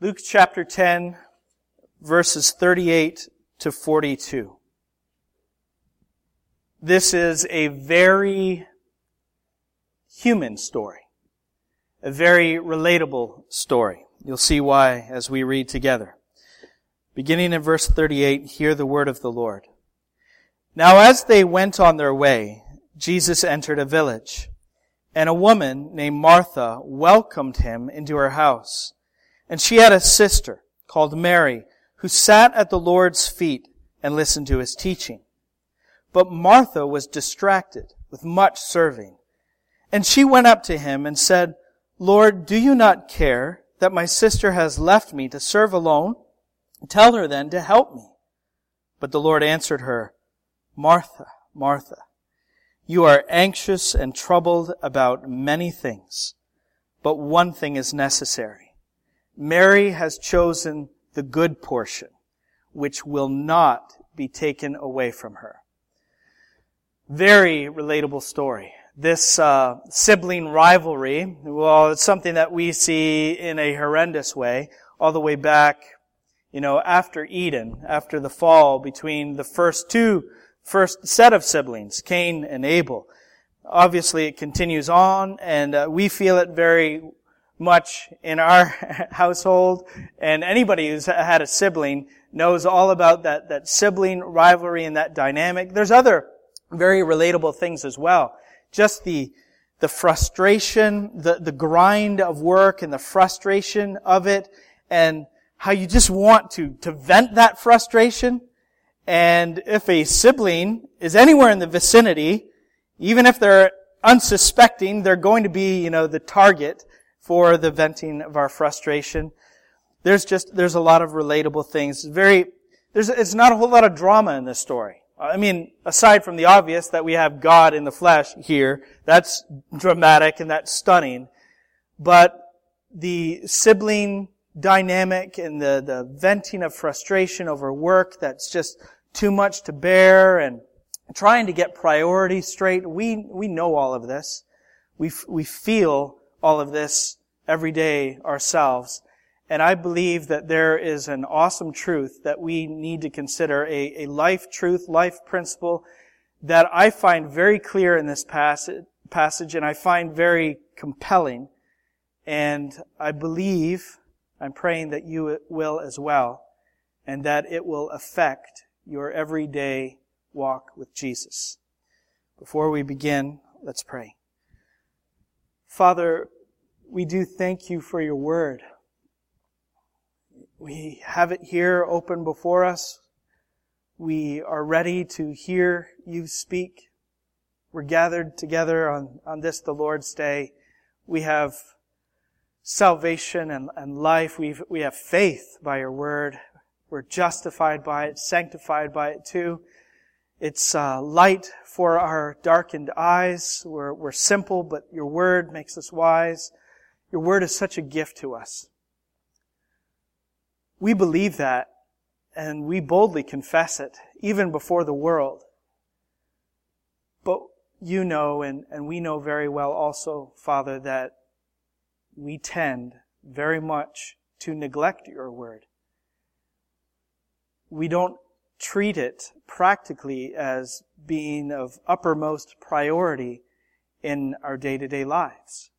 Luke chapter 10, verses 38 to 42. This is a very human story. A very relatable story. You'll see why as we read together. Beginning in verse 38, hear the word of the Lord. Now as they went on their way, Jesus entered a village, and a woman named Martha welcomed him into her house. And she had a sister called Mary, who sat at the Lord's feet and listened to his teaching. But Martha was distracted with much serving. And she went up to him and said, Lord, do you not care that my sister has left me to serve alone? Tell her then to help me. But the Lord answered her, Martha, Martha, you are anxious and troubled about many things, but one thing is necessary. Mary has chosen the good portion, which will not be taken away from her. Very relatable story. This uh, sibling rivalry, well, it's something that we see in a horrendous way, all the way back, you know, after Eden, after the fall between the first two, first set of siblings, Cain and Abel. Obviously, it continues on, and uh, we feel it very much in our household, and anybody who's had a sibling knows all about that, that sibling rivalry and that dynamic. There's other very relatable things as well. Just the, the frustration, the, the grind of work and the frustration of it, and how you just want to, to vent that frustration. And if a sibling is anywhere in the vicinity, even if they're unsuspecting, they're going to be, you know, the target for the venting of our frustration. There's just, there's a lot of relatable things. Very, there's, it's not a whole lot of drama in this story. I mean, aside from the obvious that we have God in the flesh here, that's dramatic and that's stunning. But the sibling dynamic and the, the venting of frustration over work that's just too much to bear and trying to get priorities straight, we, we know all of this. We, we feel all of this every day ourselves. And I believe that there is an awesome truth that we need to consider, a, a life truth, life principle that I find very clear in this passage, passage and I find very compelling. And I believe, I'm praying that you will as well, and that it will affect your everyday walk with Jesus. Before we begin, let's pray. Father, we do thank you for your word. We have it here open before us. We are ready to hear you speak. We're gathered together on, on this, the Lord's day. We have salvation and, and life. We've, we have faith by your word. We're justified by it, sanctified by it too. It's uh, light for our darkened eyes. We're, we're simple, but your word makes us wise. Your word is such a gift to us. We believe that and we boldly confess it, even before the world. But you know, and, and we know very well also, Father, that we tend very much to neglect your word. We don't treat it practically as being of uppermost priority in our day to day lives.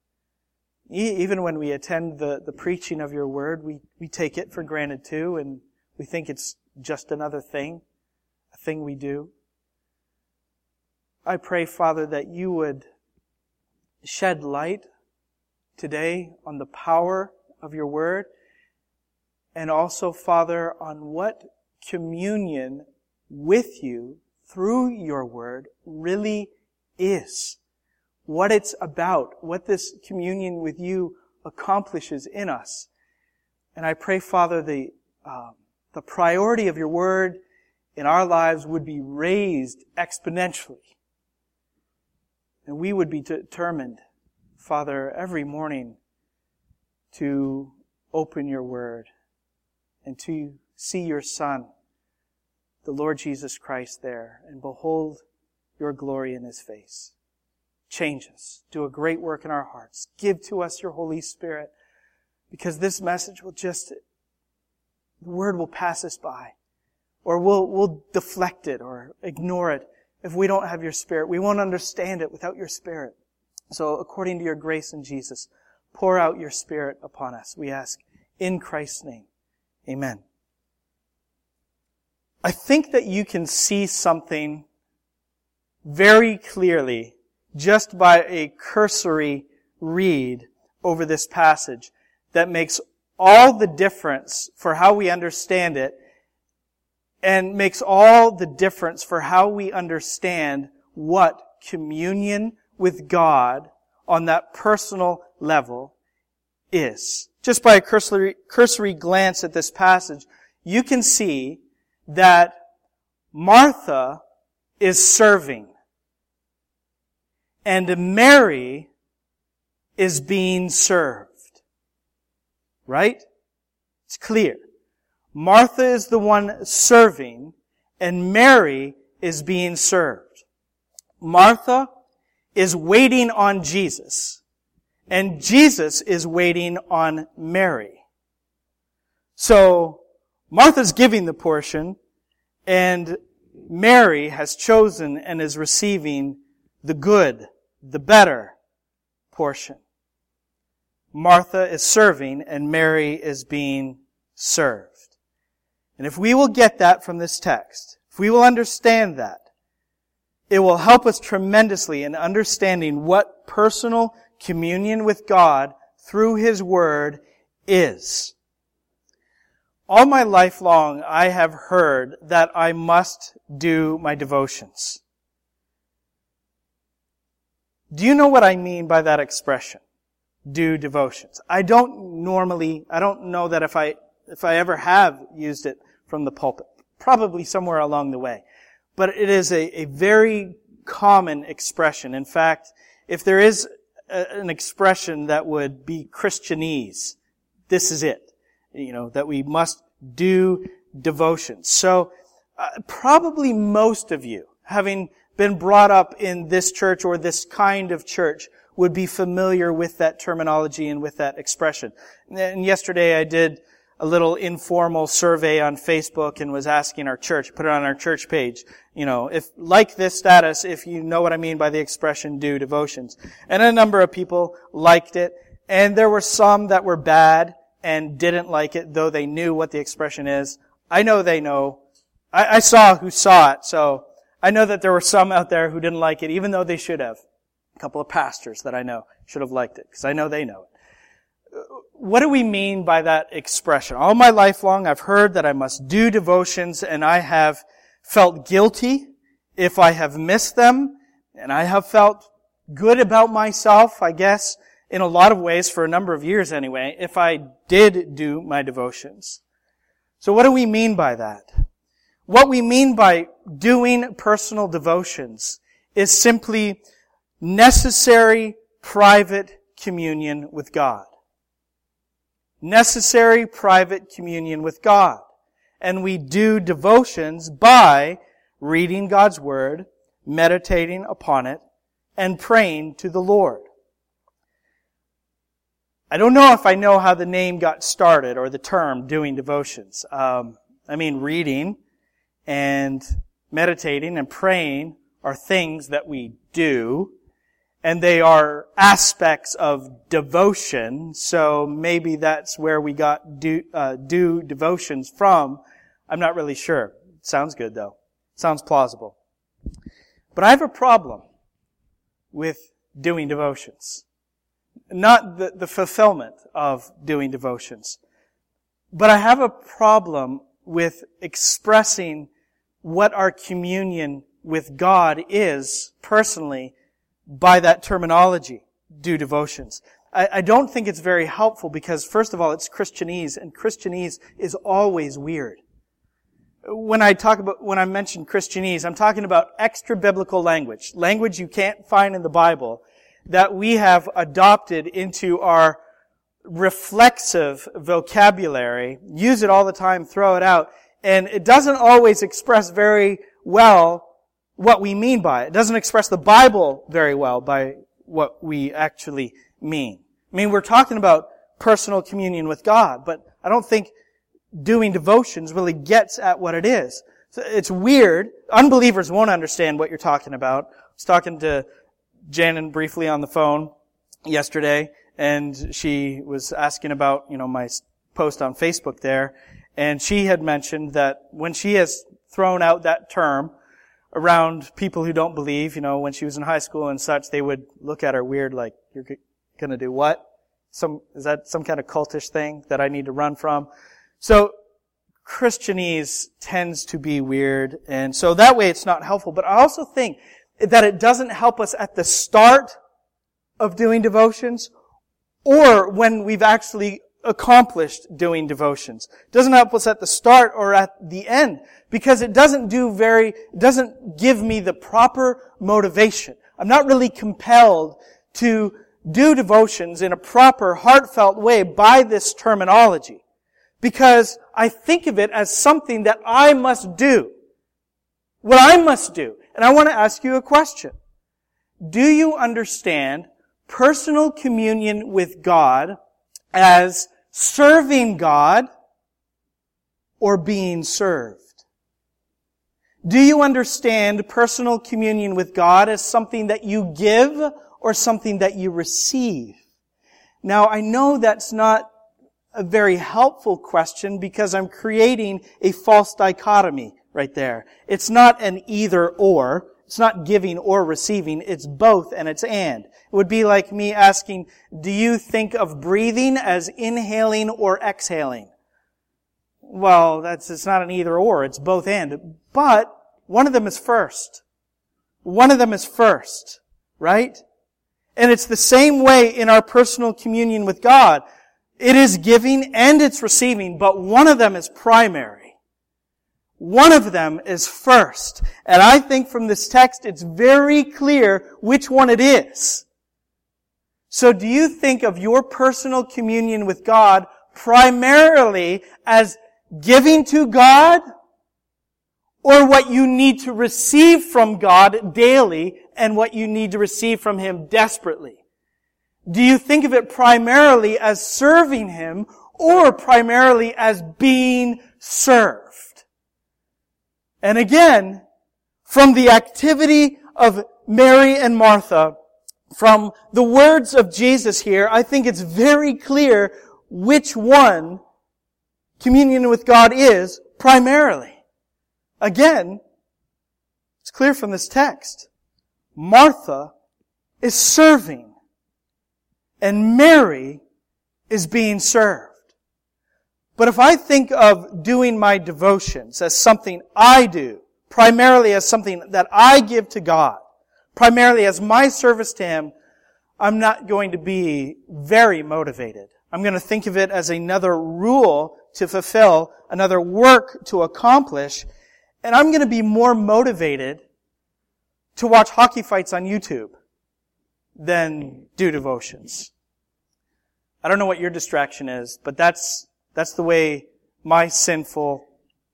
Even when we attend the, the preaching of your word, we, we take it for granted too, and we think it's just another thing, a thing we do. I pray, Father, that you would shed light today on the power of your word, and also, Father, on what communion with you through your word really is what it's about, what this communion with you accomplishes in us. And I pray, Father, the, uh, the priority of your word in our lives would be raised exponentially. And we would be determined, Father, every morning to open your word and to see your Son, the Lord Jesus Christ there, and behold your glory in his face. Change us. Do a great work in our hearts. Give to us your Holy Spirit because this message will just the word will pass us by. Or we'll, we'll deflect it or ignore it if we don't have your spirit. We won't understand it without your spirit. So according to your grace in Jesus, pour out your spirit upon us. We ask in Christ's name. Amen. I think that you can see something very clearly just by a cursory read over this passage that makes all the difference for how we understand it and makes all the difference for how we understand what communion with God on that personal level is. Just by a cursory, cursory glance at this passage, you can see that Martha is serving and Mary is being served. Right? It's clear. Martha is the one serving and Mary is being served. Martha is waiting on Jesus and Jesus is waiting on Mary. So Martha's giving the portion and Mary has chosen and is receiving the good, the better portion. Martha is serving and Mary is being served. And if we will get that from this text, if we will understand that, it will help us tremendously in understanding what personal communion with God through His Word is. All my life long, I have heard that I must do my devotions. Do you know what I mean by that expression? Do devotions. I don't normally, I don't know that if I, if I ever have used it from the pulpit. Probably somewhere along the way. But it is a, a very common expression. In fact, if there is a, an expression that would be Christianese, this is it. You know, that we must do devotions. So, uh, probably most of you, having been brought up in this church or this kind of church would be familiar with that terminology and with that expression. And yesterday I did a little informal survey on Facebook and was asking our church, put it on our church page, you know, if, like this status, if you know what I mean by the expression do devotions. And a number of people liked it, and there were some that were bad and didn't like it, though they knew what the expression is. I know they know. I, I saw who saw it, so I know that there were some out there who didn't like it, even though they should have. A couple of pastors that I know should have liked it, because I know they know it. What do we mean by that expression? All my life long, I've heard that I must do devotions, and I have felt guilty if I have missed them, and I have felt good about myself, I guess, in a lot of ways for a number of years anyway, if I did do my devotions. So what do we mean by that? What we mean by doing personal devotions is simply necessary private communion with God. Necessary private communion with God. And we do devotions by reading God's Word, meditating upon it, and praying to the Lord. I don't know if I know how the name got started or the term doing devotions. Um, I mean, reading and meditating and praying are things that we do, and they are aspects of devotion. So maybe that's where we got do, uh, do devotions from. I'm not really sure. Sounds good though. Sounds plausible. But I have a problem with doing devotions. Not the, the fulfillment of doing devotions. But I have a problem with expressing what our communion with God is personally by that terminology, do devotions. I, I, don't think it's very helpful because first of all, it's Christianese and Christianese is always weird. When I talk about, when I mention Christianese, I'm talking about extra biblical language, language you can't find in the Bible that we have adopted into our reflexive vocabulary, use it all the time, throw it out, and it doesn't always express very well what we mean by it. It doesn't express the Bible very well by what we actually mean. I mean, we're talking about personal communion with God, but I don't think doing devotions really gets at what it is. It's weird. Unbelievers won't understand what you're talking about. I was talking to Janet briefly on the phone yesterday, and she was asking about, you know, my post on Facebook there, and she had mentioned that when she has thrown out that term around people who don't believe, you know, when she was in high school and such, they would look at her weird, like, you're gonna do what? Some, is that some kind of cultish thing that I need to run from? So, Christianese tends to be weird, and so that way it's not helpful. But I also think that it doesn't help us at the start of doing devotions or when we've actually accomplished doing devotions. It doesn't help us at the start or at the end because it doesn't do very, it doesn't give me the proper motivation. I'm not really compelled to do devotions in a proper, heartfelt way by this terminology because I think of it as something that I must do. What I must do. And I want to ask you a question. Do you understand personal communion with God as serving God or being served? Do you understand personal communion with God as something that you give or something that you receive? Now, I know that's not a very helpful question because I'm creating a false dichotomy right there. It's not an either or. It's not giving or receiving. It's both and it's and. It would be like me asking, do you think of breathing as inhaling or exhaling? Well, that's, it's not an either or. It's both and. But one of them is first. One of them is first. Right? And it's the same way in our personal communion with God. It is giving and it's receiving, but one of them is primary. One of them is first. And I think from this text it's very clear which one it is. So do you think of your personal communion with God primarily as giving to God or what you need to receive from God daily and what you need to receive from Him desperately? Do you think of it primarily as serving Him or primarily as being served? And again, from the activity of Mary and Martha, from the words of Jesus here, I think it's very clear which one communion with God is primarily. Again, it's clear from this text. Martha is serving and Mary is being served. But if I think of doing my devotions as something I do, primarily as something that I give to God, primarily as my service to Him, I'm not going to be very motivated. I'm going to think of it as another rule to fulfill, another work to accomplish, and I'm going to be more motivated to watch hockey fights on YouTube than do devotions. I don't know what your distraction is, but that's that's the way my sinful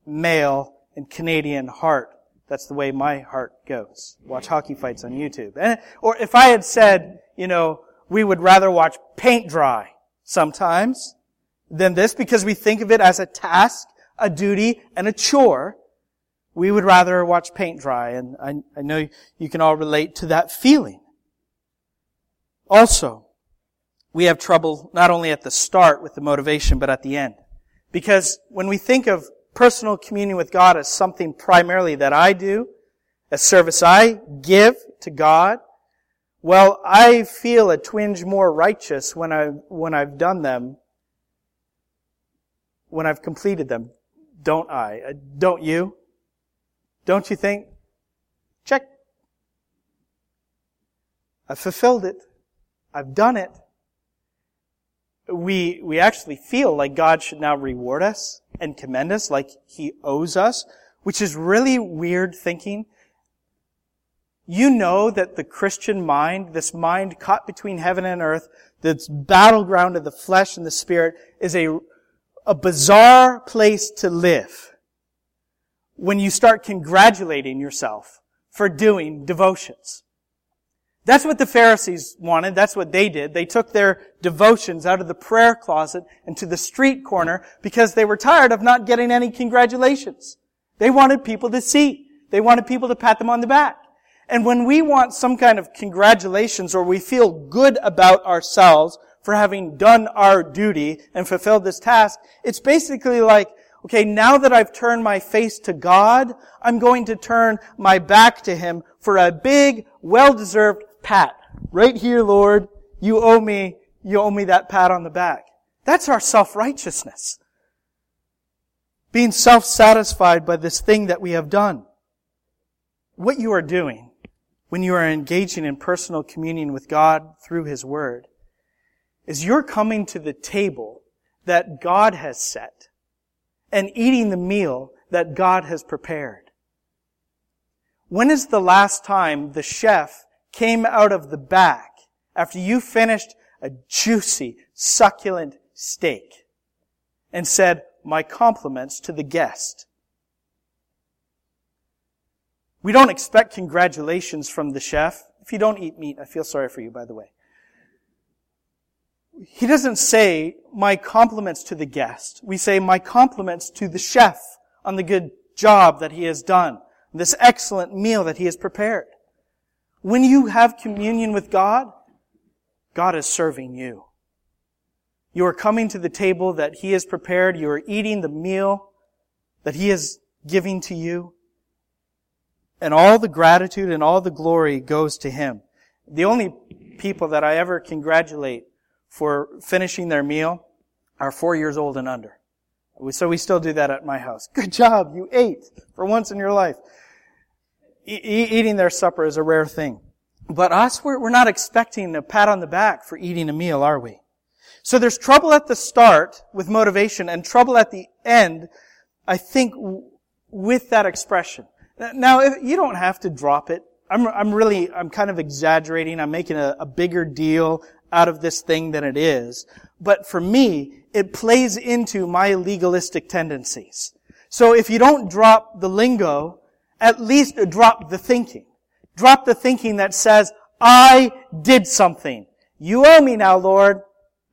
male and Canadian heart, that's the way my heart goes. Watch hockey fights on YouTube. And, or if I had said, you know, we would rather watch paint dry sometimes than this because we think of it as a task, a duty, and a chore, we would rather watch paint dry. And I, I know you can all relate to that feeling. Also, we have trouble not only at the start with the motivation, but at the end. Because when we think of personal communion with God as something primarily that I do, a service I give to God, well, I feel a twinge more righteous when I when I've done them, when I've completed them, don't I? Uh, don't you? Don't you think? Check. I've fulfilled it. I've done it we, we actually feel like God should now reward us and commend us like He owes us, which is really weird thinking. You know that the Christian mind, this mind caught between heaven and earth, this battleground of the flesh and the spirit, is a, a bizarre place to live when you start congratulating yourself for doing devotions. That's what the Pharisees wanted. That's what they did. They took their devotions out of the prayer closet and to the street corner because they were tired of not getting any congratulations. They wanted people to see. They wanted people to pat them on the back. And when we want some kind of congratulations or we feel good about ourselves for having done our duty and fulfilled this task, it's basically like, okay, now that I've turned my face to God, I'm going to turn my back to Him for a big, well-deserved pat. Right here, Lord, you owe me, you owe me that pat on the back. That's our self-righteousness. Being self-satisfied by this thing that we have done. What you are doing when you are engaging in personal communion with God through His Word is you're coming to the table that God has set and eating the meal that God has prepared. When is the last time the chef came out of the back after you finished a juicy, succulent steak and said, my compliments to the guest. We don't expect congratulations from the chef. If you don't eat meat, I feel sorry for you, by the way. He doesn't say, my compliments to the guest. We say, my compliments to the chef on the good job that he has done, this excellent meal that he has prepared. When you have communion with God, God is serving you. You are coming to the table that He has prepared. You are eating the meal that He is giving to you. And all the gratitude and all the glory goes to Him. The only people that I ever congratulate for finishing their meal are four years old and under. So we still do that at my house. Good job, you ate for once in your life eating their supper is a rare thing. But us, we're, we're not expecting a pat on the back for eating a meal, are we? So there's trouble at the start with motivation and trouble at the end, I think, with that expression. Now, if, you don't have to drop it. I'm, I'm really, I'm kind of exaggerating. I'm making a, a bigger deal out of this thing than it is. But for me, it plays into my legalistic tendencies. So if you don't drop the lingo, at least drop the thinking. Drop the thinking that says, I did something. You owe me now, Lord.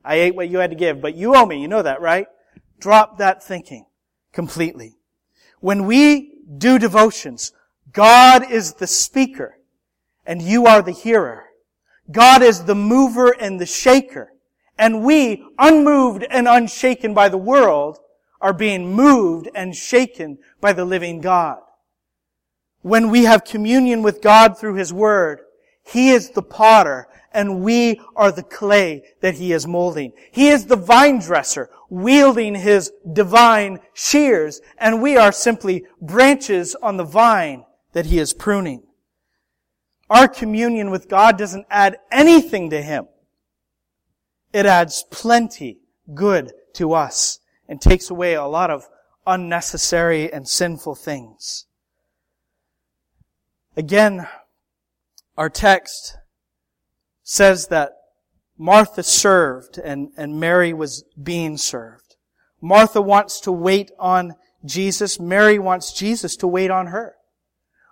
I ate what you had to give, but you owe me. You know that, right? Drop that thinking completely. When we do devotions, God is the speaker and you are the hearer. God is the mover and the shaker. And we, unmoved and unshaken by the world, are being moved and shaken by the living God. When we have communion with God through His Word, He is the potter and we are the clay that He is molding. He is the vine dresser wielding His divine shears and we are simply branches on the vine that He is pruning. Our communion with God doesn't add anything to Him. It adds plenty good to us and takes away a lot of unnecessary and sinful things. Again, our text says that Martha served and, and Mary was being served. Martha wants to wait on Jesus. Mary wants Jesus to wait on her.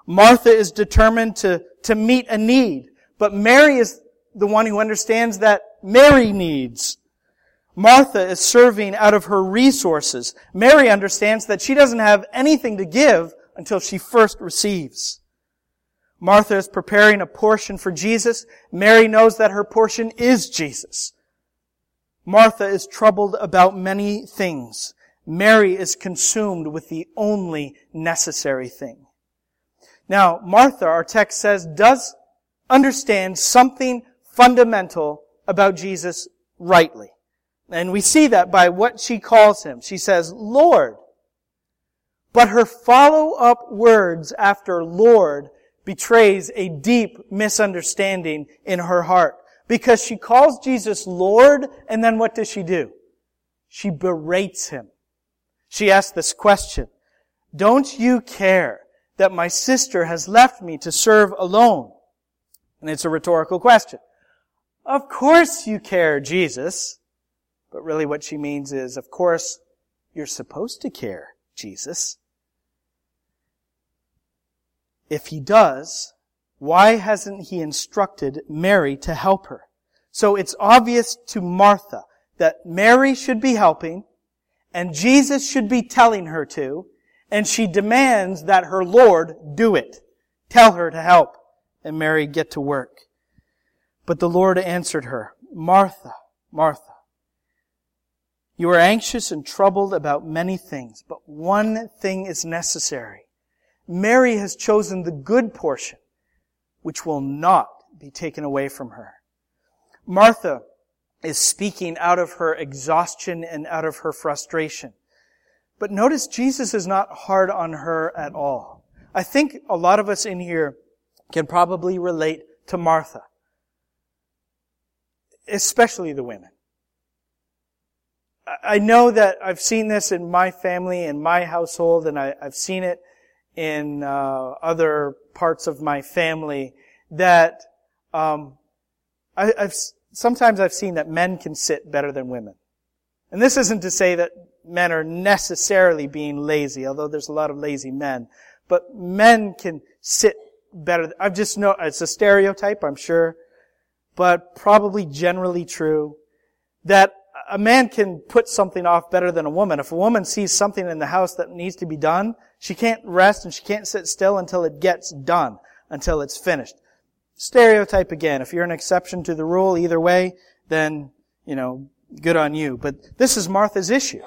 Martha is determined to, to meet a need, but Mary is the one who understands that Mary needs. Martha is serving out of her resources. Mary understands that she doesn't have anything to give until she first receives. Martha is preparing a portion for Jesus. Mary knows that her portion is Jesus. Martha is troubled about many things. Mary is consumed with the only necessary thing. Now, Martha, our text says, does understand something fundamental about Jesus rightly. And we see that by what she calls him. She says, Lord. But her follow-up words after Lord betrays a deep misunderstanding in her heart. Because she calls Jesus Lord, and then what does she do? She berates him. She asks this question, Don't you care that my sister has left me to serve alone? And it's a rhetorical question. Of course you care, Jesus. But really what she means is, of course, you're supposed to care, Jesus. If he does, Why hasn't he instructed Mary to help her? So it's obvious to Martha that Mary should be helping and Jesus should be telling her to, and she demands that her Lord do it. Tell her to help. And Mary get to work. But the Lord answered her, Martha, Martha, you are anxious and troubled about many things, but one thing is necessary. Mary has chosen the good portion, which will not be taken away from her. Martha is speaking out of her exhaustion and out of her frustration. But notice Jesus is not hard on her at all. I think a lot of us in here can probably relate to Martha. Especially the women. I know that I've seen this in my family, in my household, and I, have seen it in uh, other parts of my family. That um, I, I've sometimes I've seen that men can sit better than women, and this isn't to say that men are necessarily being lazy, although there's a lot of lazy men. But men can sit better. I've just know it's a stereotype, I'm sure, but probably generally true that a man can put something off better than a woman. If a woman sees something in the house that needs to be done, she can't rest and she can't sit still until it gets done, until it's finished. Stereotype again. If you're an exception to the rule either way, then, you know, good on you. But this is Martha's issue.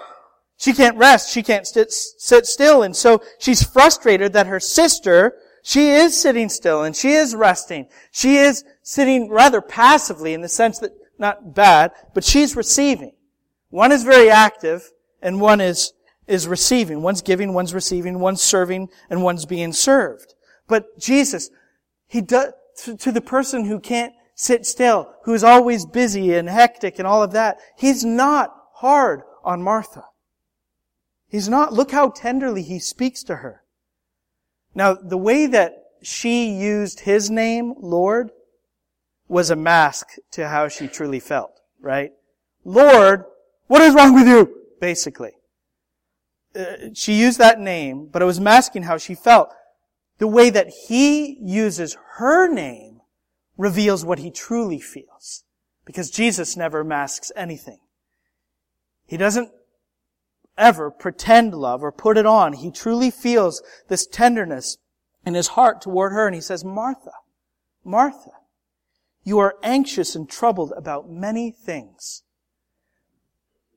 She can't rest. She can't sit, sit still. And so she's frustrated that her sister, she is sitting still and she is resting. She is sitting rather passively in the sense that not bad, but she's receiving. One is very active and one is, is receiving. One's giving, one's receiving, one's serving, and one's being served. But Jesus, He does, to, the person who can't sit still, who's always busy and hectic and all of that, He's not hard on Martha. He's not, look how tenderly He speaks to her. Now, the way that she used His name, Lord, was a mask to how she truly felt, right? Lord, what is wrong with you? Basically. Uh, she used that name, but it was masking how she felt. The way that he uses her name reveals what he truly feels. Because Jesus never masks anything. He doesn't ever pretend love or put it on. He truly feels this tenderness in his heart toward her and he says, Martha, Martha, you are anxious and troubled about many things.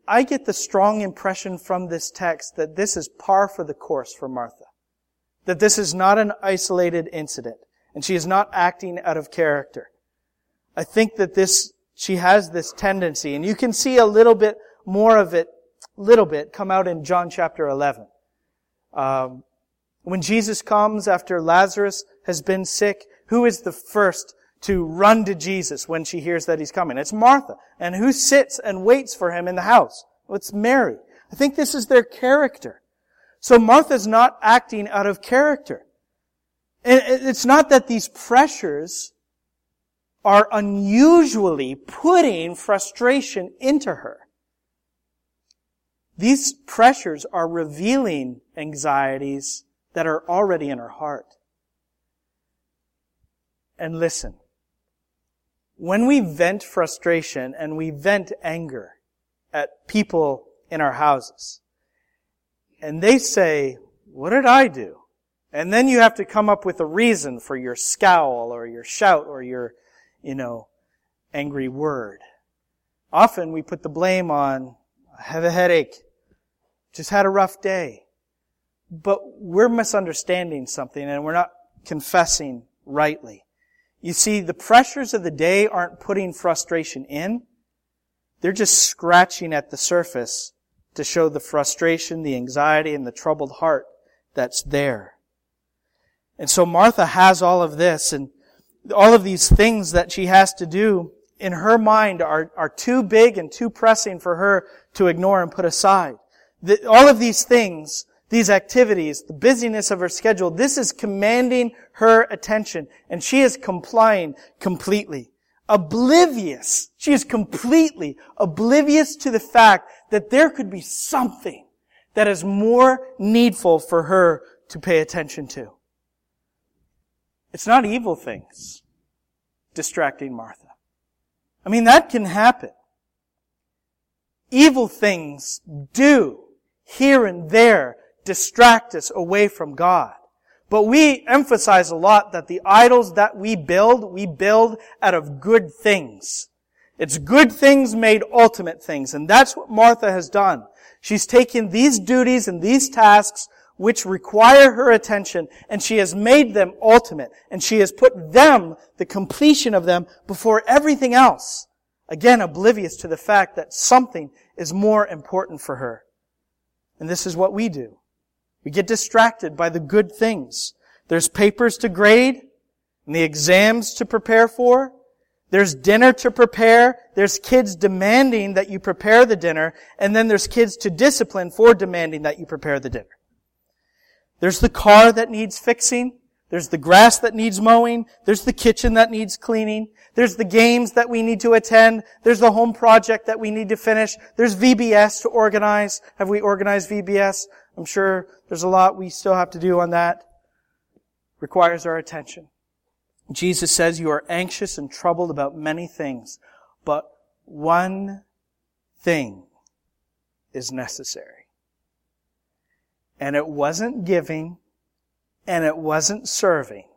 I get the strong impression from this text that this is par for the course for Martha. That this is not an isolated incident, and she is not acting out of character. I think that this, she has this tendency, and you can see a little bit more of it, little bit, come out in John chapter 11. Um, when Jesus comes after Lazarus has been sick, who is the first to run to Jesus when she hears that he's coming. It's Martha. And who sits and waits for him in the house? Well, it's Mary. I think this is their character. So Martha's not acting out of character. And it's not that these pressures are unusually putting frustration into her. These pressures are revealing anxieties that are already in her heart. And listen, when we vent frustration and we vent anger at people in our houses, and they say, what did I do? And then you have to come up with a reason for your scowl or your shout or your, you know, angry word. Often we put the blame on, I have a headache, just had a rough day. But we're misunderstanding something and we're not confessing rightly. You see, the pressures of the day aren't putting frustration in. They're just scratching at the surface to show the frustration, the anxiety, and the troubled heart that's there. And so Martha has all of this and all of these things that she has to do in her mind are, are too big and too pressing for her to ignore and put aside. The, all of these things these activities, the busyness of her schedule, this is commanding her attention and she is complying completely. Oblivious. She is completely oblivious to the fact that there could be something that is more needful for her to pay attention to. It's not evil things distracting Martha. I mean, that can happen. Evil things do, here and there, distract us away from God. But we emphasize a lot that the idols that we build, we build out of good things. It's good things made ultimate things. And that's what Martha has done. She's taken these duties and these tasks which require her attention and she has made them ultimate and she has put them, the completion of them, before everything else. Again, oblivious to the fact that something is more important for her. And this is what we do. We get distracted by the good things. There's papers to grade and the exams to prepare for. There's dinner to prepare. There's kids demanding that you prepare the dinner. And then there's kids to discipline for demanding that you prepare the dinner. There's the car that needs fixing. There's the grass that needs mowing. There's the kitchen that needs cleaning. There's the games that we need to attend. There's the home project that we need to finish. There's VBS to organize. Have we organized VBS? I'm sure there's a lot we still have to do on that. Requires our attention. Jesus says you are anxious and troubled about many things, but one thing is necessary. And it wasn't giving, and it wasn't serving.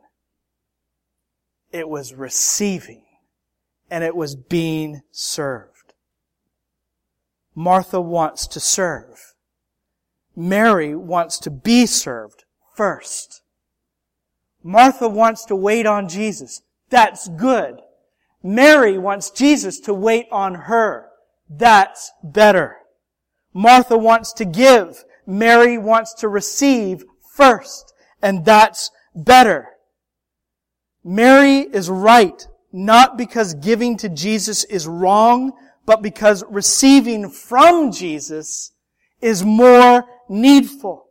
It was receiving, and it was being served. Martha wants to serve. Mary wants to be served first. Martha wants to wait on Jesus. That's good. Mary wants Jesus to wait on her. That's better. Martha wants to give. Mary wants to receive first. And that's better. Mary is right, not because giving to Jesus is wrong, but because receiving from Jesus is more needful.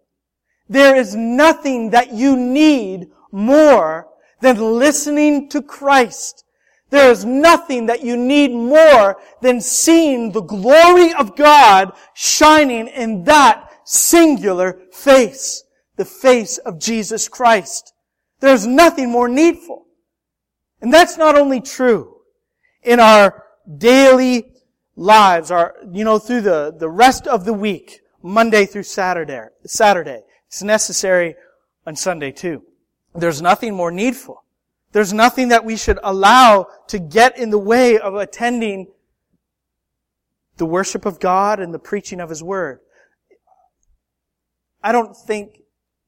There is nothing that you need more than listening to Christ. There is nothing that you need more than seeing the glory of God shining in that singular face, the face of Jesus Christ. There's nothing more needful. And that's not only true in our daily lives, our, you know, through the, the rest of the week. Monday through Saturday. Saturday. It's necessary on Sunday too. There's nothing more needful. There's nothing that we should allow to get in the way of attending the worship of God and the preaching of His Word. I don't think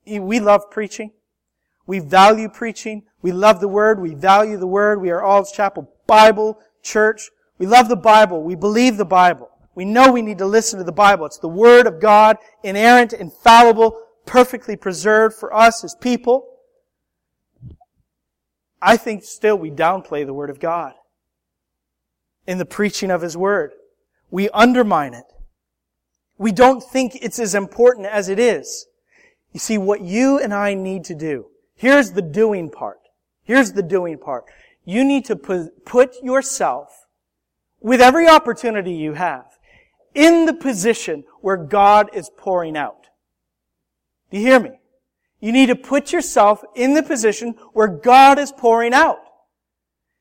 we love preaching. We value preaching. We love the Word. We value the Word. We are Olives Chapel Bible Church. We love the Bible. We believe the Bible. We know we need to listen to the Bible. It's the Word of God, inerrant, infallible, perfectly preserved for us as people. I think still we downplay the Word of God in the preaching of His Word. We undermine it. We don't think it's as important as it is. You see, what you and I need to do, here's the doing part. Here's the doing part. You need to put yourself, with every opportunity you have, in the position where God is pouring out. Do you hear me? You need to put yourself in the position where God is pouring out.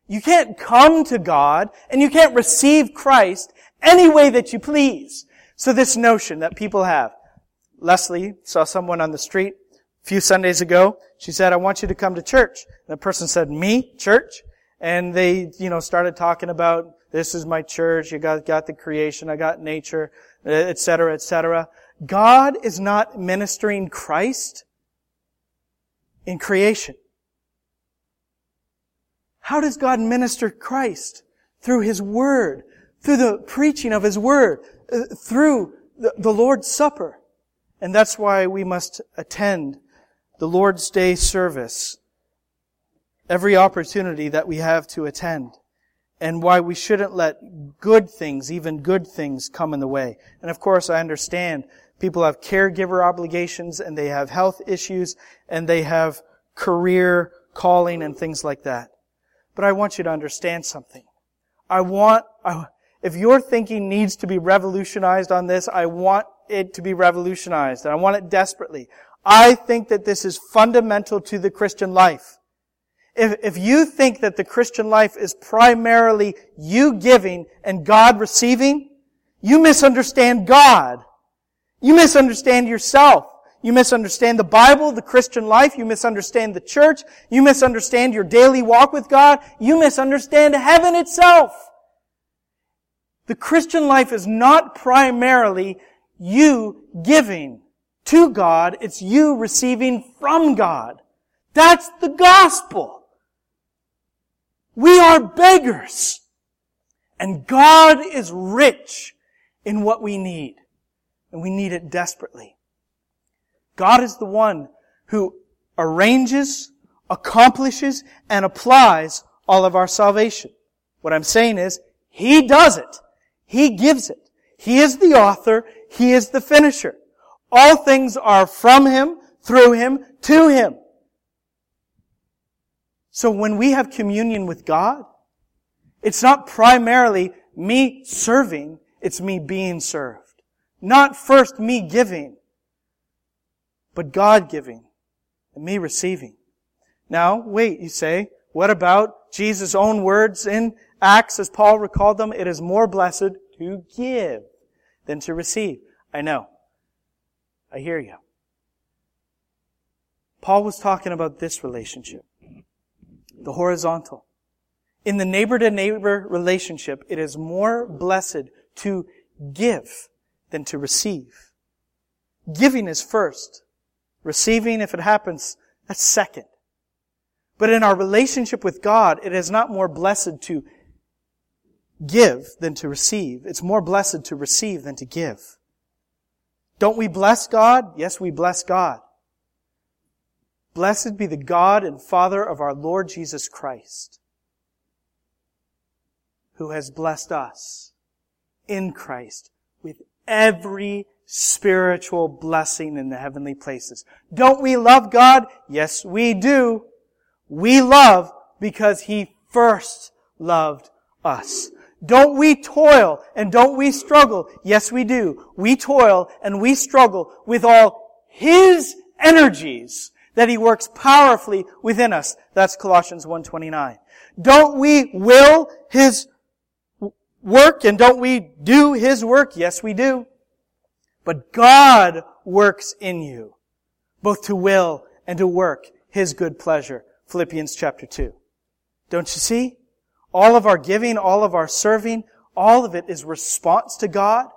You can't come to God and you can't receive Christ any way that you please. So this notion that people have. Leslie saw someone on the street a few Sundays ago. She said, I want you to come to church. And the person said, me? Church? And they, you know, started talking about this is my church. You got, got the creation. I got nature, etc., etc. God is not ministering Christ in creation. How does God minister Christ? Through His Word, through the preaching of His Word, uh, through the Lord's Supper. And that's why we must attend the Lord's Day service every opportunity that we have to attend and why we shouldn't let good things, even good things, come in the way. And of course, I understand people have caregiver obligations and they have health issues and they have career calling and things like that. But I want you to understand something. I want, I, if your thinking needs to be revolutionized on this, I want it to be revolutionized and I want it desperately. I think that this is fundamental to the Christian life. If, if you think that the Christian life is primarily you giving and God receiving, you misunderstand God. You misunderstand yourself. You misunderstand the Bible, the Christian life. You misunderstand the church. You misunderstand your daily walk with God. You misunderstand heaven itself. The Christian life is not primarily you giving to God. It's you receiving from God. That's the gospel. We are beggars. And God is rich in what we need. And we need it desperately. God is the one who arranges, accomplishes, and applies all of our salvation. What I'm saying is, He does it. He gives it. He is the author. He is the finisher. All things are from Him, through Him, to Him. So when we have communion with God, it's not primarily me serving, it's me being served. Not first me giving, but God giving and me receiving. Now, wait, you say, what about Jesus' own words in Acts as Paul recalled them? It is more blessed to give than to receive. I know. I hear you. Paul was talking about this relationship. The horizontal. In the neighbor to neighbor relationship, it is more blessed to give than to receive. Giving is first. Receiving, if it happens, that's second. But in our relationship with God, it is not more blessed to give than to receive. It's more blessed to receive than to give. Don't we bless God? Yes, we bless God. Blessed be the God and Father of our Lord Jesus Christ, who has blessed us in Christ with every spiritual blessing in the heavenly places. Don't we love God? Yes, we do. We love because He first loved us. Don't we toil and don't we struggle? Yes, we do. We toil and we struggle with all His energies that He works powerfully within us. That's Colossians 1.29. Don't we will His work and don't we do His work? Yes, we do. But God works in you, both to will and to work His good pleasure. Philippians chapter 2. Don't you see? All of our giving, all of our serving, all of it is response to God.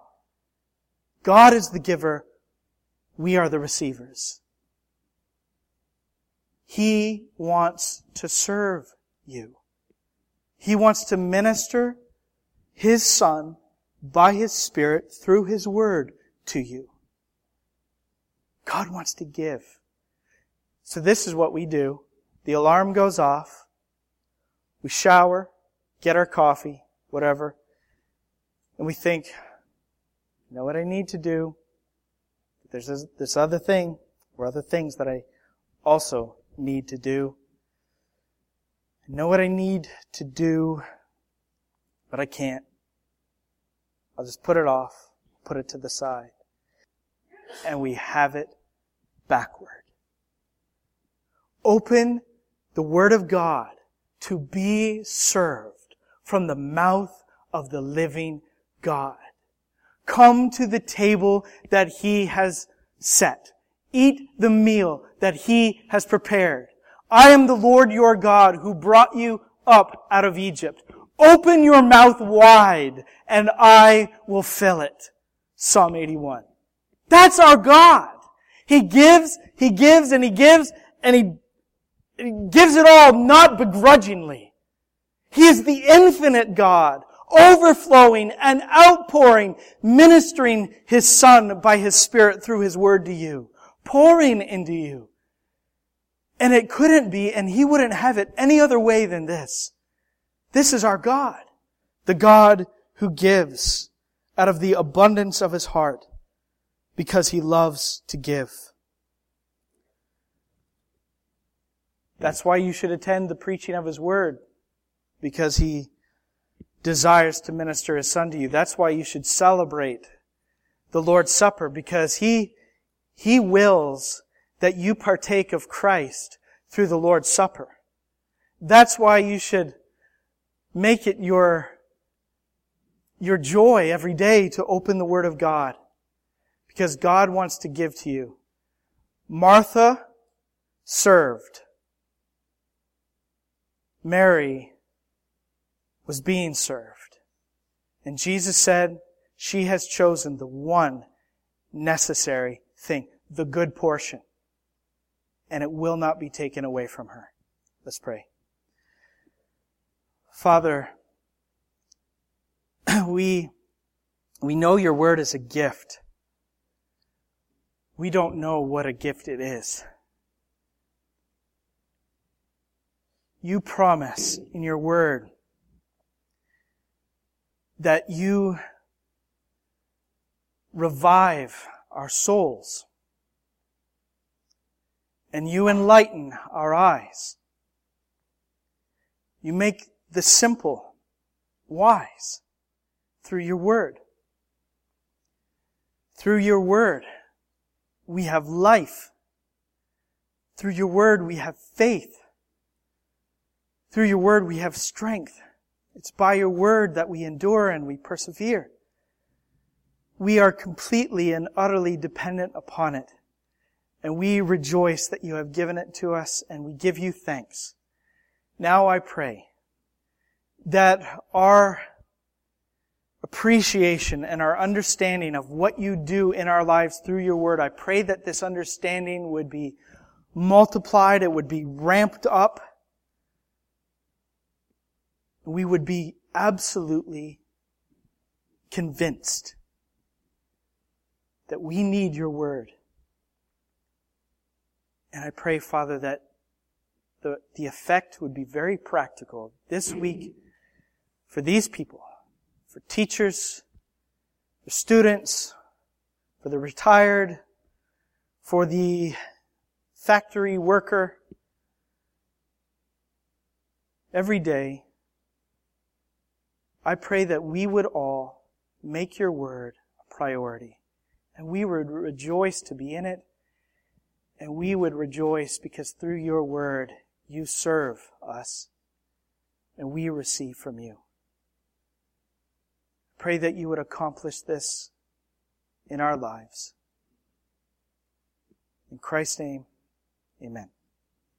God is the giver. We are the receivers. He wants to serve you. He wants to minister His Son by His Spirit through His Word to you. God wants to give. So this is what we do. The alarm goes off. We shower, get our coffee, whatever, and we think, you know what I need to do? There's this, this other thing, or other things that I also need to do. I know what I need to do, but I can't. I'll just put it off, put it to the side and we have it backward. Open the Word of God to be served from the mouth of the living God. Come to the table that He has set. Eat the meal that He has prepared. I am the Lord your God who brought you up out of Egypt. Open your mouth wide and I will fill it. Psalm 81. That's our God. He gives, He gives, and He gives, and He, gives it all not begrudgingly. He is the infinite God, overflowing and outpouring, ministering His Son by His Spirit through His Word to you, pouring into you. And it couldn't be, and He wouldn't have it any other way than this. This is our God, the God who gives out of the abundance of His heart because he loves to give. That's why you should attend the preaching of his word, because he desires to minister his son to you. That's why you should celebrate the Lord's Supper, because he, he wills that you partake of Christ through the Lord's Supper. That's why you should make it your, your joy every day to open the Word of God. Because God wants to give to you. Martha served. Mary was being served. And Jesus said, she has chosen the one necessary thing, the good portion. And it will not be taken away from her. Let's pray. Father, we, we know your word is a gift. We don't know what a gift it is. You promise in your word that you revive our souls and you enlighten our eyes. You make the simple wise through your word. Through your word, we have life. Through your word, we have faith. Through your word, we have strength. It's by your word that we endure and we persevere. We are completely and utterly dependent upon it. And we rejoice that you have given it to us and we give you thanks. Now I pray that our appreciation and our understanding of what you do in our lives through your word, I pray that this understanding would be multiplied, it would be ramped up, we would be absolutely convinced that we need your word. And I pray, Father, that the, the effect would be very practical this week for these people, for teachers, for students, for the retired, for the factory worker. Every day, I pray that we would all make your word a priority. And we would rejoice to be in it. And we would rejoice because through your word, you serve us. And we receive from you. Pray that you would accomplish this in our lives. In Christ's name, amen.